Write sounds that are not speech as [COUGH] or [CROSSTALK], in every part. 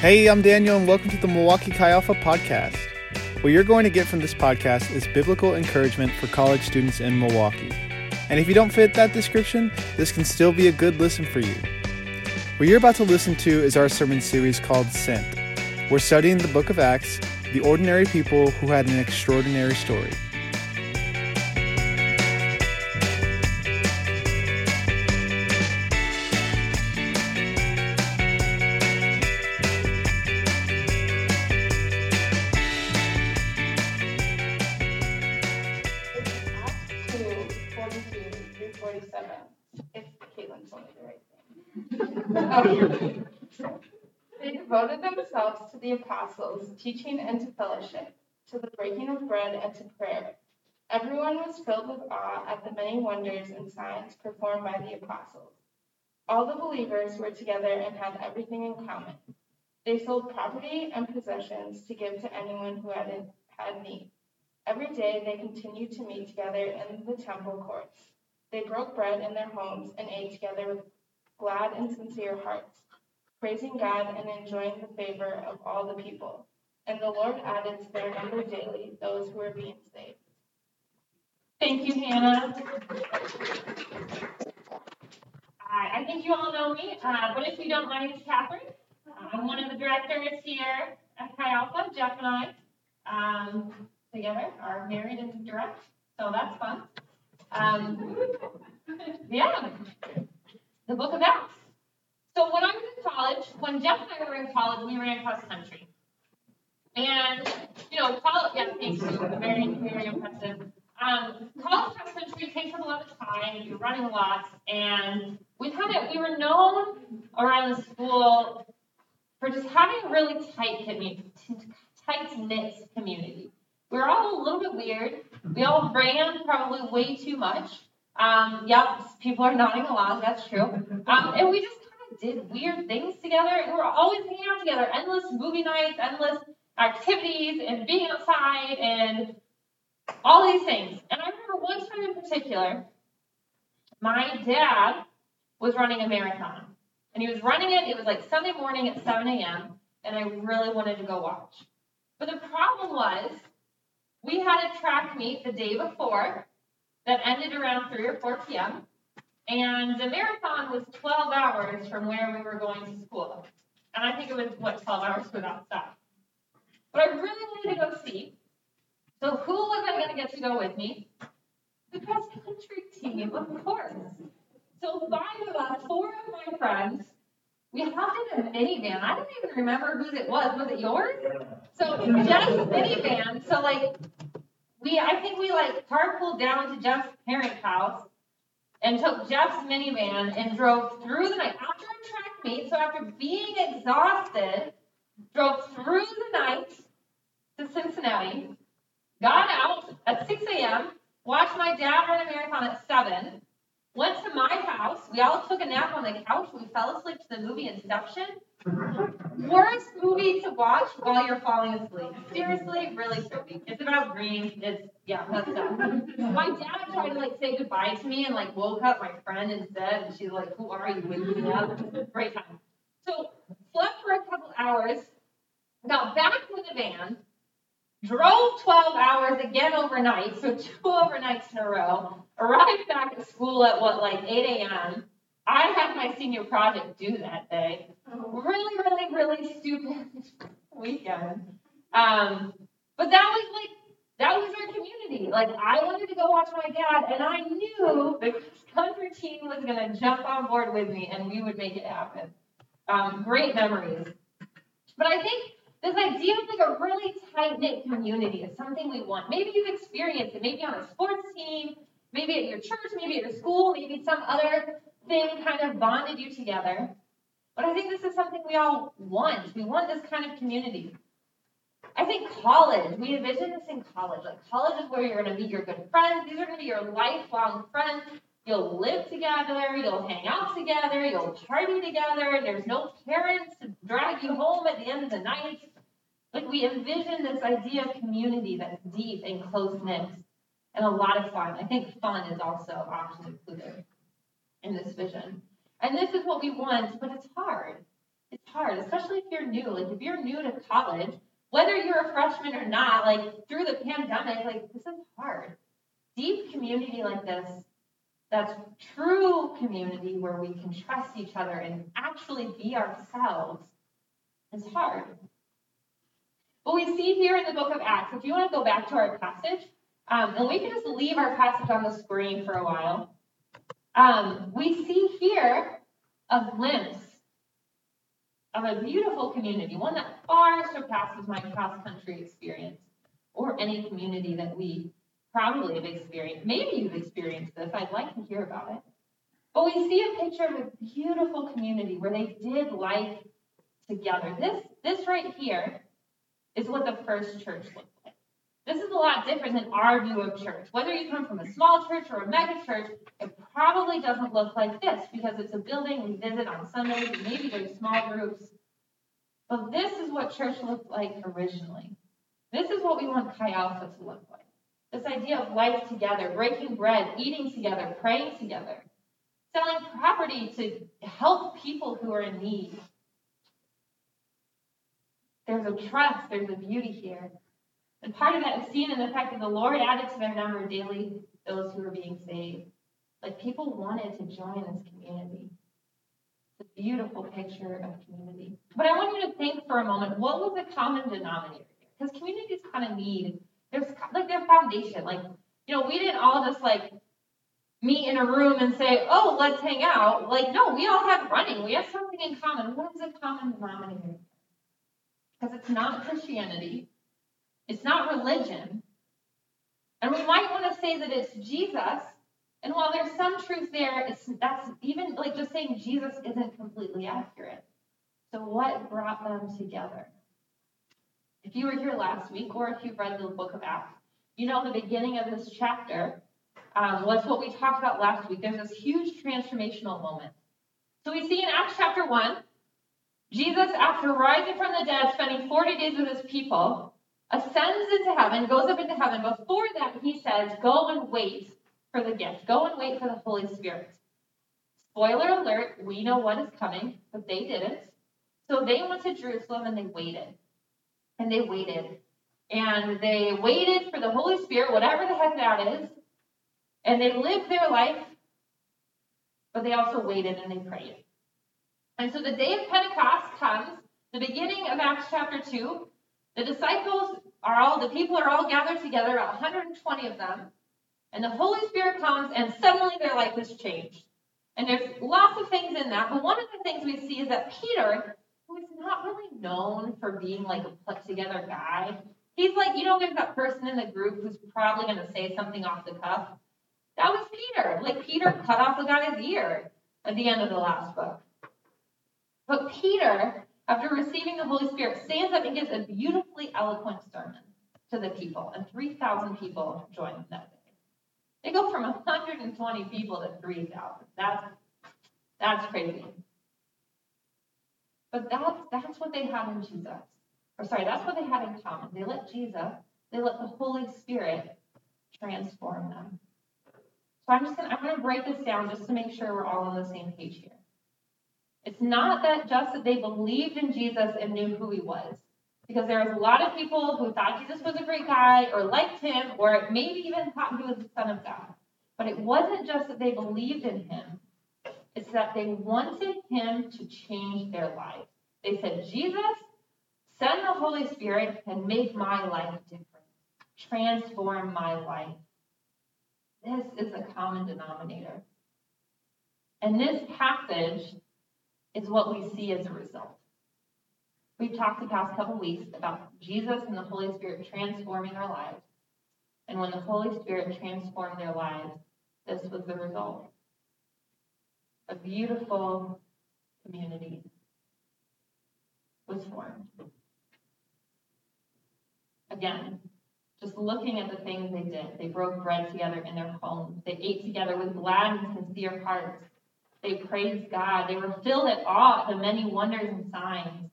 Hey, I'm Daniel, and welcome to the Milwaukee Chi Alpha podcast. What you're going to get from this podcast is biblical encouragement for college students in Milwaukee. And if you don't fit that description, this can still be a good listen for you. What you're about to listen to is our sermon series called Sent. We're studying the book of Acts, the ordinary people who had an extraordinary story. The [LAUGHS] they devoted themselves to the apostles, teaching and to fellowship, to the breaking of bread and to prayer. Everyone was filled with awe at the many wonders and signs performed by the apostles. All the believers were together and had everything in common. They sold property and possessions to give to anyone who had, had need. Every day they continued to meet together in the temple courts. They broke bread in their homes and ate together with glad and sincere hearts, praising God and enjoying the favor of all the people. And the Lord added to their number daily those who were being saved. Thank you, Hannah. Hi, I think you all know me, uh, but if you don't, my name is Catherine. Uh, I'm one of the directors here at Chi Alpha. Jeff and I, um, together, are married and direct, so that's fun. Um, [LAUGHS] yeah, the Book of Acts. So when I was in college, when Jeff and I were in college, we ran cross country. And, you know, college, yeah, thanks, very, very impressive. Um, college cross country takes up a lot of time. You're running a lot, and we kind of we were known around the school for just having a really tight community, tight knit community. We were all a little bit weird. We all ran probably way too much. Um, yep, people are nodding along. That's true. Um, and we just kind of did weird things together, and we were always hanging out together. Endless movie nights, endless activities, and being outside, and all these things. And I remember one time in particular, my dad was running a marathon. And he was running it, it was like Sunday morning at 7 a.m., and I really wanted to go watch. But the problem was, we had a track meet the day before that ended around 3 or 4 p.m., and the marathon was 12 hours from where we were going to school. And I think it was, what, 12 hours without stop. But I really wanted to go see. So who was I going to get to go with me? The cross country team, of course. So five of us, four of my friends, we hopped in a minivan. I don't even remember whose it was. Was it yours? So Jeff's minivan. So like we, I think we like carpooled down to Jeff's parents' house and took Jeff's minivan and drove through the night after a track meet. So after being exhausted, drove through the night to Cincinnati got out at 6 a.m., watched my dad run a marathon at 7, went to my house. We all took a nap on the couch. We fell asleep to the movie Inception. Worst movie to watch while you're falling asleep. Seriously, really trippy. It's about green. It's, yeah, that's stuff. My dad tried to, like, say goodbye to me and, like, woke up my friend instead. And she's like, who are you? Waking me up. Great time. So, slept for a couple hours, got back to the van, drove 12 hours again overnight, so two [LAUGHS] overnights in a row, arrived back at school at what, like 8 a.m. I had my senior project due that day. Really, really, really stupid [LAUGHS] weekend. Um, but that was like, that was our community. Like, I wanted to go watch my dad, and I knew the country team was going to jump on board with me, and we would make it happen. Um, great memories. But I think this idea of like a really tight knit community is something we want. Maybe you've experienced it, maybe on a sports team, maybe at your church, maybe at your school, maybe some other thing kind of bonded you together. But I think this is something we all want. We want this kind of community. I think college, we envision this in college. Like college is where you're going to meet your good friends. These are going to be your lifelong friends. You'll live together, you'll hang out together, you'll party together. and There's no parents to drag you home at the end of the night. Like we envision this idea of community that's deep and close knit and a lot of fun. I think fun is also often included in this vision. And this is what we want, but it's hard. It's hard, especially if you're new. Like if you're new to college, whether you're a freshman or not, like through the pandemic, like this is hard. Deep community like this, that's true community where we can trust each other and actually be ourselves, is hard. But we see here in the book of Acts, if you want to go back to our passage, um, and we can just leave our passage on the screen for a while. Um, we see here a glimpse of a beautiful community, one that far surpasses my cross country experience or any community that we probably have experienced. Maybe you've experienced this. I'd like to hear about it. But we see a picture of a beautiful community where they did life together. This, this right here is what the first church looked like. This is a lot different than our view of church. Whether you come from a small church or a mega church, probably doesn't look like this because it's a building we visit on Sundays maybe there's small groups. But this is what church looked like originally. This is what we want Chi Alpha to look like. This idea of life together, breaking bread, eating together, praying together, selling property to help people who are in need. There's a trust, there's a beauty here. And part of that is seen in the fact that the Lord added to their number daily those who were being saved. Like people wanted to join this community. It's a beautiful picture of community. But I want you to think for a moment what was the common denominator? Because communities kind of need, there's like their foundation. Like, you know, we didn't all just like meet in a room and say, oh, let's hang out. Like, no, we all have running. We have something in common. What is the common denominator? Because it's not Christianity. It's not religion. And we might want to say that it's Jesus. And while there's some truth there, it's that's even like just saying Jesus isn't completely accurate. So what brought them together? If you were here last week, or if you've read the book of Acts, you know the beginning of this chapter um, was what we talked about last week. There's this huge transformational moment. So we see in Acts chapter 1, Jesus, after rising from the dead, spending 40 days with his people, ascends into heaven, goes up into heaven. Before that, he says, Go and wait for the gift. Go and wait for the Holy Spirit. Spoiler alert, we know what is coming, but they didn't. So they went to Jerusalem and they waited. And they waited. And they waited for the Holy Spirit, whatever the heck that is. And they lived their life, but they also waited and they prayed. And so the day of Pentecost comes, the beginning of Acts chapter 2, the disciples are all, the people are all gathered together, about 120 of them. And the Holy Spirit comes, and suddenly their life is changed. And there's lots of things in that. But one of the things we see is that Peter, who is not really known for being like a put together guy, he's like, you know, there's that person in the group who's probably going to say something off the cuff. That was Peter. Like Peter cut off the guy's ear at the end of the last book. But Peter after receiving the Holy Spirit, stands up and gives a beautifully eloquent sermon to the people, and 3,000 people join that. They go from 120 people to 3,000. That's, that's crazy. But that's, that's what they had in Jesus. Or sorry, that's what they had in common. They let Jesus, they let the Holy Spirit transform them. So I'm just gonna I'm gonna break this down just to make sure we're all on the same page here. It's not that just that they believed in Jesus and knew who he was. Because there was a lot of people who thought Jesus was a great guy or liked him or maybe even thought he was the Son of God. But it wasn't just that they believed in him, it's that they wanted him to change their life. They said, Jesus, send the Holy Spirit and make my life different, transform my life. This is a common denominator. And this passage is what we see as a result. We've talked the past couple weeks about Jesus and the Holy Spirit transforming our lives. And when the Holy Spirit transformed their lives, this was the result. A beautiful community was formed. Again, just looking at the things they did. They broke bread together in their homes. They ate together with glad and sincere hearts. They praised God. They were filled at awe at the many wonders and signs.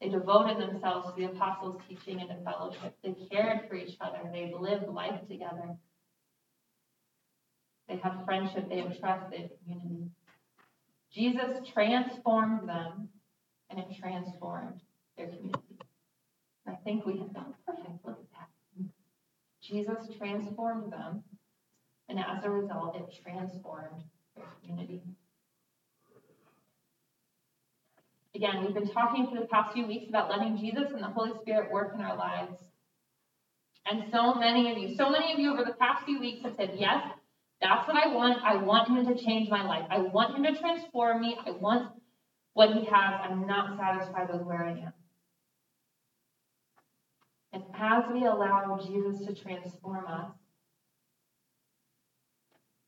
They devoted themselves to the apostles' teaching and to fellowship. They cared for each other. They lived life together. They have friendship. They have trust. They have community. Jesus transformed them and it transformed their community. And I think we have done perfect. Look at that. Jesus transformed them, and as a result, it transformed their community. Again, we've been talking for the past few weeks about letting Jesus and the Holy Spirit work in our lives. And so many of you, so many of you over the past few weeks have said, Yes, that's what I want. I want him to change my life. I want him to transform me. I want what he has. I'm not satisfied with where I am. And as we allow Jesus to transform us,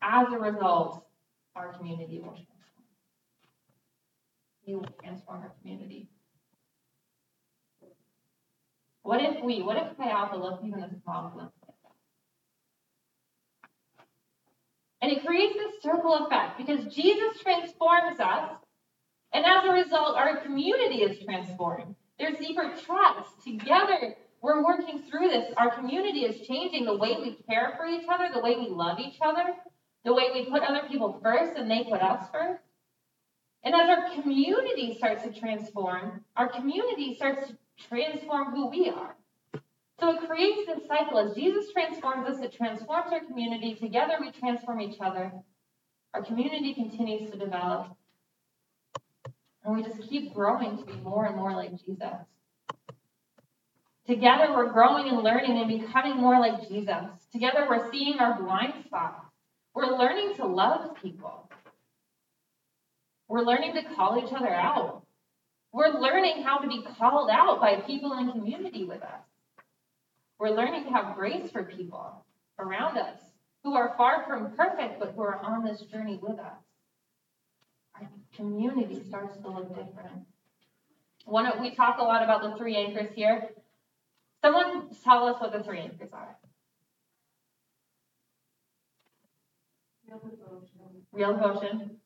as a result, our community will transform. He will transform our community. What if we, what if Chi Alpha looked even a glimpse like that? And it creates this circle effect because Jesus transforms us, and as a result, our community is transformed. There's deeper trust. Together, we're working through this. Our community is changing the way we care for each other, the way we love each other, the way we put other people first and they put us first. And as our community starts to transform, our community starts to transform who we are. So it creates this cycle. As Jesus transforms us, it transforms our community. Together we transform each other. Our community continues to develop. And we just keep growing to be more and more like Jesus. Together we're growing and learning and becoming more like Jesus. Together we're seeing our blind spots. We're learning to love people. We're learning to call each other out. We're learning how to be called out by people in community with us. We're learning to have grace for people around us who are far from perfect, but who are on this journey with us. Our community starts to look different. One, we talk a lot about the three anchors here. Someone tell us what the three anchors are. Real devotion. Real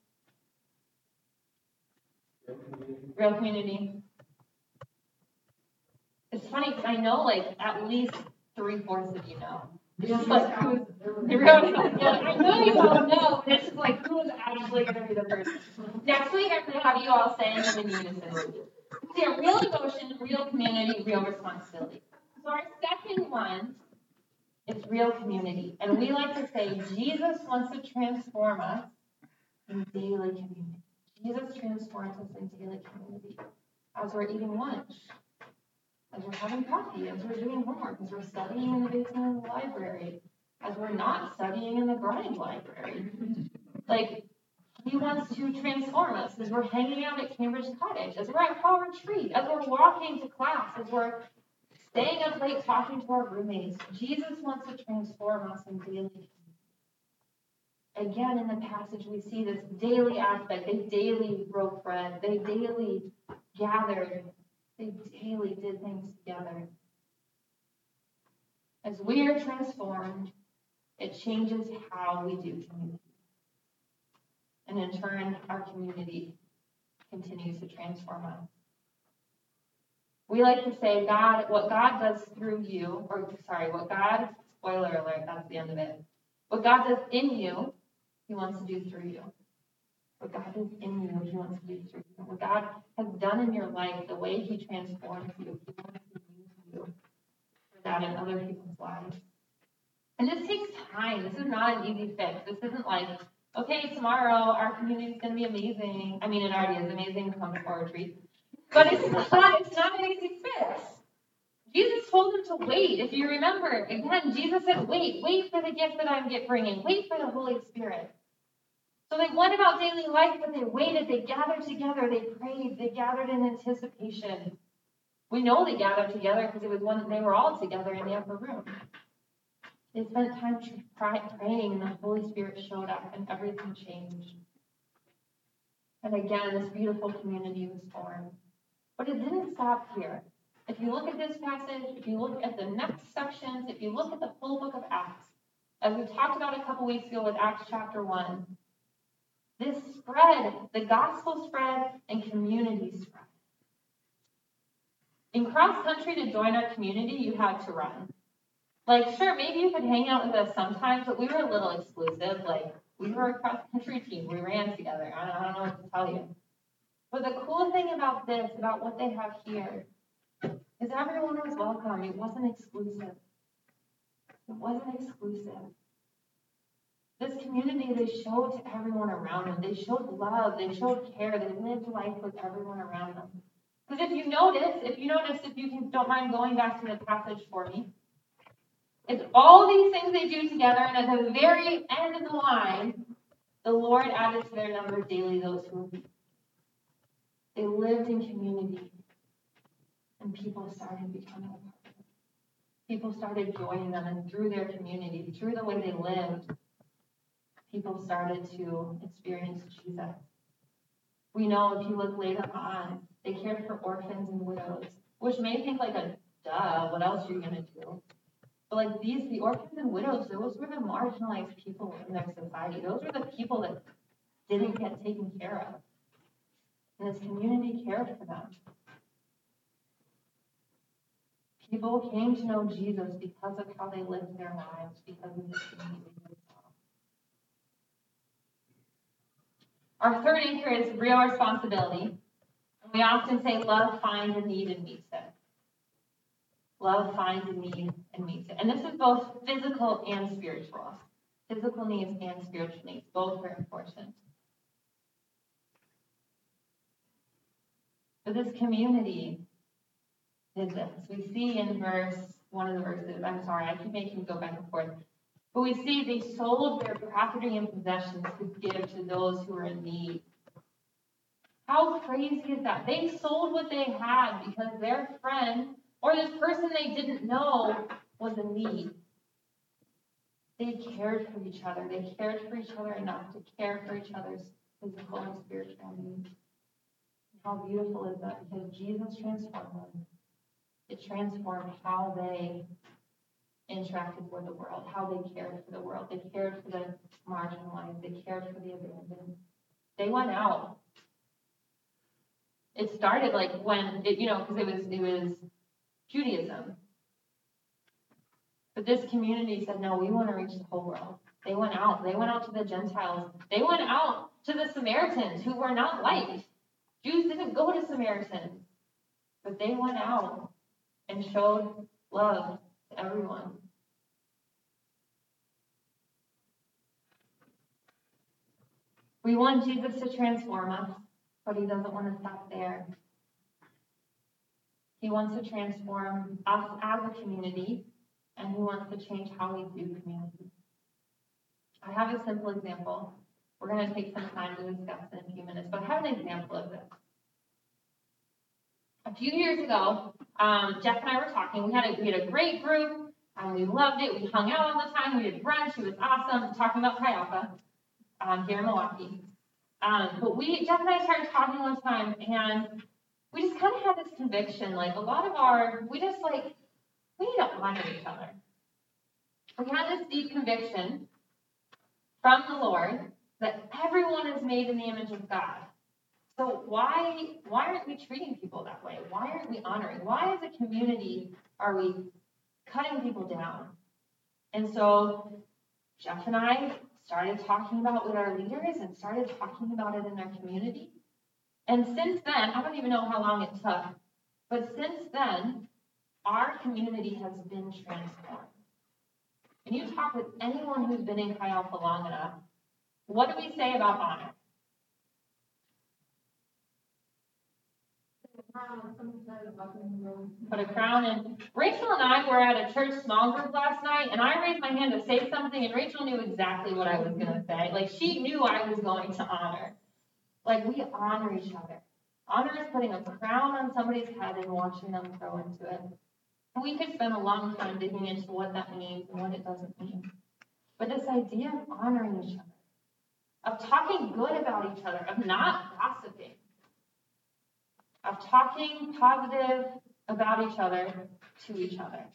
community. It's funny because I know like at least three fourths of you know. Like who's I know you all know, it's just like who's actually gonna be the person. Next week I'm gonna have you all saying in unison. So real devotion, real community, real responsibility. So our second one is real community. And we like to say Jesus wants to transform us in daily community. Transforms us in daily community as we're eating lunch, as we're having coffee, as we're doing homework, as we're studying in the basement of the library, as we're not studying in the grind library. Like, he wants to transform us as we're hanging out at Cambridge Cottage, as we're at fall retreat, as we're walking to class, as we're staying up late talking to our roommates. Jesus wants to transform us in daily Again, in the passage, we see this daily aspect. They daily broke bread. They daily gathered. They daily did things together. As we are transformed, it changes how we do community. And in turn, our community continues to transform us. We like to say, God, what God does through you, or sorry, what God, spoiler alert, that's the end of it. What God does in you he wants to do through you. What God is in you, He wants to do through you. What God has done in your life, the way He transforms you, He wants to use you for that in other people's lives. And this takes time. This is not an easy fix. This isn't like, okay, tomorrow our community is going to be amazing. I mean, it already is amazing to our retreat. But it's not, it's not an easy fix. Jesus told them to wait. If you remember, again, Jesus said, wait, wait for the gift that I'm bringing, wait for the Holy Spirit. So they went about daily life, but they waited, they gathered together, they prayed, they gathered in anticipation. We know they gathered together because it was one that they were all together in the upper room. They spent time praying, and the Holy Spirit showed up, and everything changed. And again, this beautiful community was formed. But it didn't stop here. If you look at this passage, if you look at the next sections, if you look at the full book of Acts, as we talked about a couple weeks ago with Acts chapter 1, this spread, the gospel spread, and community spread. In cross country, to join our community, you had to run. Like, sure, maybe you could hang out with us sometimes, but we were a little exclusive. Like, we were a cross country team. We ran together. I don't, I don't know what to tell you. But the cool thing about this, about what they have here, is everyone was welcome. It wasn't exclusive. It wasn't exclusive. This community, they showed to everyone around them. They showed love. They showed care. They lived life with everyone around them. Because if you notice, if you notice, if you can, don't mind going back to the passage for me, it's all these things they do together, and at the very end of the line, the Lord added to their number daily those who They lived in community, and people started becoming a part of. People started joining them, and through their community, through the way they lived, people started to experience Jesus. We know if you look later on, they cared for orphans and widows, which may think like a duh, what else are you to do? But like these, the orphans and widows, those were the marginalized people in their society. Those were the people that didn't get taken care of. And this community cared for them. People came to know Jesus because of how they lived their lives, because of the community they saw. Our third anchor is real responsibility. And We often say love finds a need and meets it. Love finds a need and meets it. And this is both physical and spiritual. Physical needs and spiritual needs. Both are important. But this community did this. We see in verse, one of the verses, I'm sorry, I keep making go back and forth. But we see they sold their property and possessions to give to those who were in need. How crazy is that? They sold what they had because their friend or this person they didn't know was in need. They cared for each other. They cared for each other enough to care for each other's physical and spiritual needs. How beautiful is that? Because Jesus transformed them. It transformed how they interacted with the world, how they cared for the world. They cared for the marginalized. They cared for the abandoned. They went out. It started like when it, you know, because it was it was Judaism. But this community said, no, we want to reach the whole world. They went out. They went out to the Gentiles. They went out to the Samaritans who were not liked. Jews didn't go to Samaritans, but they went out and showed love everyone. We want Jesus to transform us, but he doesn't want to stop there. He wants to transform us as a community, and he wants to change how we do community. I have a simple example. We're going to take some time to discuss in a few minutes, but I have an example of this. A few years ago, um, Jeff and I were talking. We had a we had a great group, and we loved it. We hung out all the time. We did brunch. It was awesome. Talking about Chi Alpha um, here in Milwaukee. Um, but we Jeff and I started talking one time, and we just kind of had this conviction, like a lot of our, we just like, we need to honor each other. We had this deep conviction from the Lord that everyone is made in the image of God. So why why aren't we treating people that way? Why aren't we honoring? Why as a community are we cutting people down? And so Jeff and I started talking about with our leaders and started talking about it in our community. And since then, I don't even know how long it took, but since then, our community has been transformed. And you talk with anyone who's been in Chi Alpha long enough, what do we say about honor? Put a crown in. Rachel and I were at a church small group last night, and I raised my hand to say something, and Rachel knew exactly what I was going to say. Like, she knew I was going to honor. Like we honor each other. Honor is putting a crown on somebody's head and watching them grow into it. We could spend a long time digging into what that means and what it doesn't mean. But this idea of honoring each other, of talking good about each other, of not gossiping, of talking positive about each other to each other.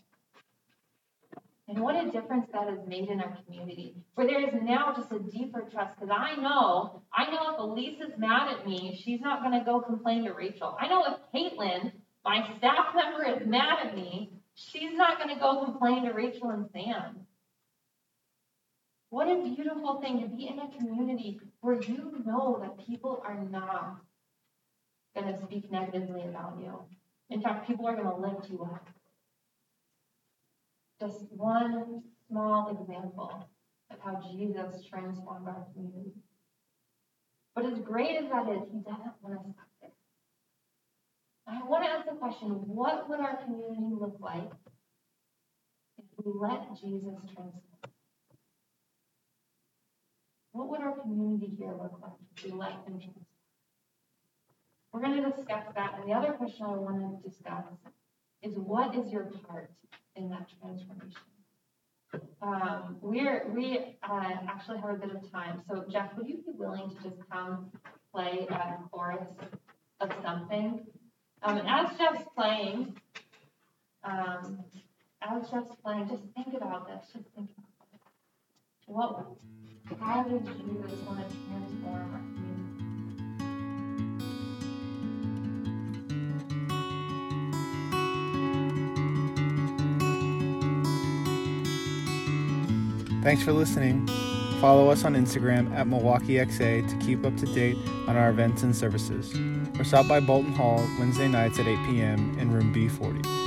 And what a difference that has made in our community, where there is now just a deeper trust. Because I know, I know if Elise is mad at me, she's not going to go complain to Rachel. I know if Caitlin, my staff member, is mad at me, she's not going to go complain to Rachel and Sam. What a beautiful thing to be in a community where you know that people are not going to speak negatively about you. In fact, people are going to lift you up. Just one small example of how Jesus transformed our community. But as great as that is, he doesn't want us stop there. I want to ask the question what would our community look like if we let Jesus transform? What would our community here look like if we let him transform? We're going to discuss that. And the other question I want to discuss is what is your part in that transformation? Um, we're, we uh, actually have a bit of time. So, Jeff, would you be willing to just come play a chorus of something? Um, as Jeff's playing, um, as Jeff's playing, just think about this. Just think about it. What, how did Jesus want to transform our Thanks for listening. Follow us on Instagram at MilwaukeeXA to keep up to date on our events and services. Or stop by Bolton Hall Wednesday nights at 8 p.m. in room B40.